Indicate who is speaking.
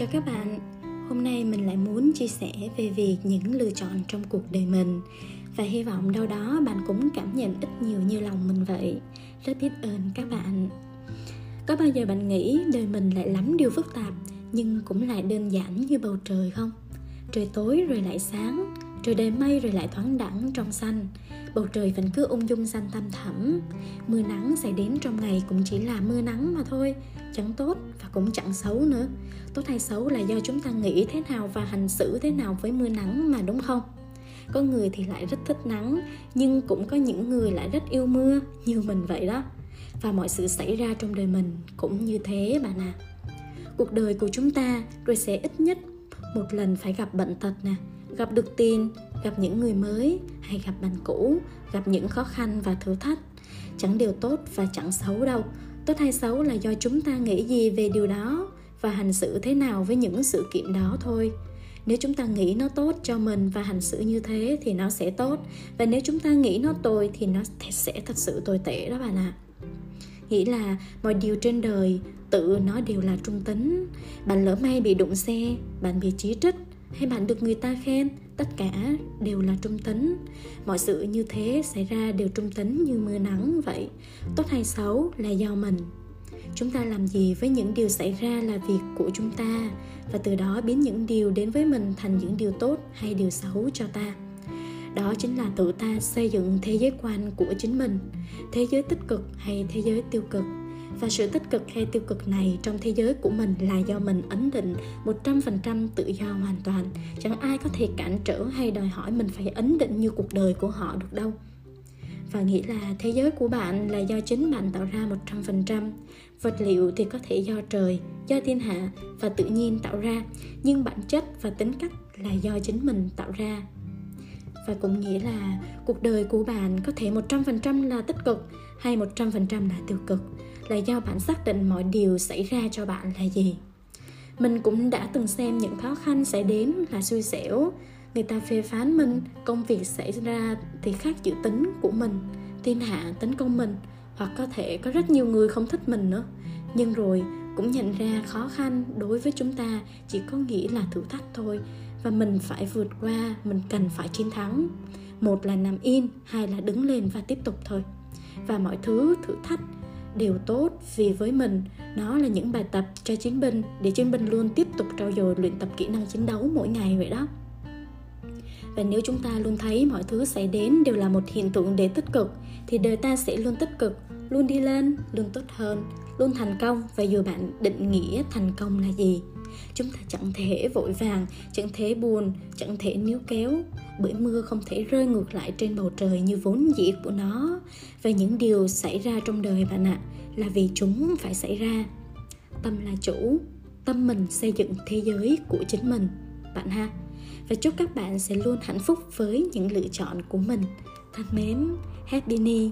Speaker 1: Chào các bạn, hôm nay mình lại muốn chia sẻ về việc những lựa chọn trong cuộc đời mình và hy vọng đâu đó bạn cũng cảm nhận ít nhiều như lòng mình vậy. Rất biết ơn các bạn. Có bao giờ bạn nghĩ đời mình lại lắm điều phức tạp nhưng cũng lại đơn giản như bầu trời không? Trời tối rồi lại sáng, trời đầy mây rồi lại thoáng đẳng trong xanh. Bầu trời vẫn cứ ung dung xanh thăm thẳm. Mưa nắng xảy đến trong ngày cũng chỉ là mưa nắng mà thôi. Chẳng tốt và cũng chẳng xấu nữa. Tốt hay xấu là do chúng ta nghĩ thế nào và hành xử thế nào với mưa nắng mà, đúng không? Có người thì lại rất thích nắng, nhưng cũng có những người lại rất yêu mưa, như mình vậy đó. Và mọi sự xảy ra trong đời mình cũng như thế, bạn à. Cuộc đời của chúng ta rồi sẽ ít nhất một lần phải gặp bệnh tật nè gặp được tiền, gặp những người mới hay gặp bạn cũ, gặp những khó khăn và thử thách. Chẳng điều tốt và chẳng xấu đâu. Tốt hay xấu là do chúng ta nghĩ gì về điều đó và hành xử thế nào với những sự kiện đó thôi. Nếu chúng ta nghĩ nó tốt cho mình và hành xử như thế thì nó sẽ tốt. Và nếu chúng ta nghĩ nó tồi thì nó sẽ thật sự tồi tệ đó bạn ạ. À. nghĩ là mọi điều trên đời, tự nó đều là trung tính. Bạn lỡ may bị đụng xe, bạn bị chỉ trích hay bạn được người ta khen, tất cả đều là trung tính. Mọi sự như thế xảy ra đều trung tính như mưa nắng vậy. Tốt hay xấu là do mình. Chúng ta làm gì với những điều xảy ra là việc của chúng ta? Và từ đó biến những điều đến với mình thành những điều tốt hay điều xấu cho ta? Đó chính là tự ta xây dựng thế giới quan của chính mình. Thế giới tích cực hay thế giới tiêu cực? Và sự tích cực hay tiêu cực này trong thế giới của mình là do mình ấn định 100% tự do hoàn toàn chẳng ai có thể cản trở hay đòi hỏi mình phải ấn định như cuộc đời của họ được đâu và nghĩ là thế giới của bạn là do chính bạn tạo ra 100%. Vật liệu thì có thể do trời, do thiên hạ và tự nhiên tạo ra, nhưng bản chất và tính cách là do chính mình tạo ra. Và cũng nghĩa là cuộc đời của bạn có thể 100% là tích cực hay 100% là tiêu cực. Là do bạn xác định mọi điều xảy ra cho bạn là gì. Mình cũng đã từng xem những khó khăn sẽ đến là xui xẻo. Người ta phê phán mình, công việc xảy ra thì khác dự tính của mình, thiên hạ tấn công mình, hoặc có thể có rất nhiều người không thích mình nữa. Nhưng rồi cũng nhận ra khó khăn đối với chúng ta chỉ có nghĩa là thử thách thôi và mình phải vượt qua, mình cần phải chiến thắng. Một là nằm yên hai là đứng lên và tiếp tục thôi. Và mọi thứ, thử thách đều tốt vì với mình nó là những bài tập cho chiến binh, để chiến binh luôn tiếp tục trau dồi luyện tập kỹ năng chiến đấu mỗi ngày vậy đó. Và nếu chúng ta luôn thấy mọi thứ xảy đến đều là một hiện tượng để tích cực, thì đời ta sẽ luôn tích cực, luôn đi lên, luôn tốt hơn, luôn thành công. Và dù bạn định nghĩa thành công là gì chúng ta chẳng thể vội vàng, chẳng thể buồn, chẳng thể níu kéo, bởi mưa không thể rơi ngược lại trên bầu trời như vốn dĩ của nó. Và những điều xảy ra trong đời bạn ạ, là vì chúng phải xảy ra. Tâm là chủ, tâm mình xây dựng thế giới của chính mình, bạn ha. Và chúc các bạn sẽ luôn hạnh phúc với những lựa chọn của mình. Thân mến, happy new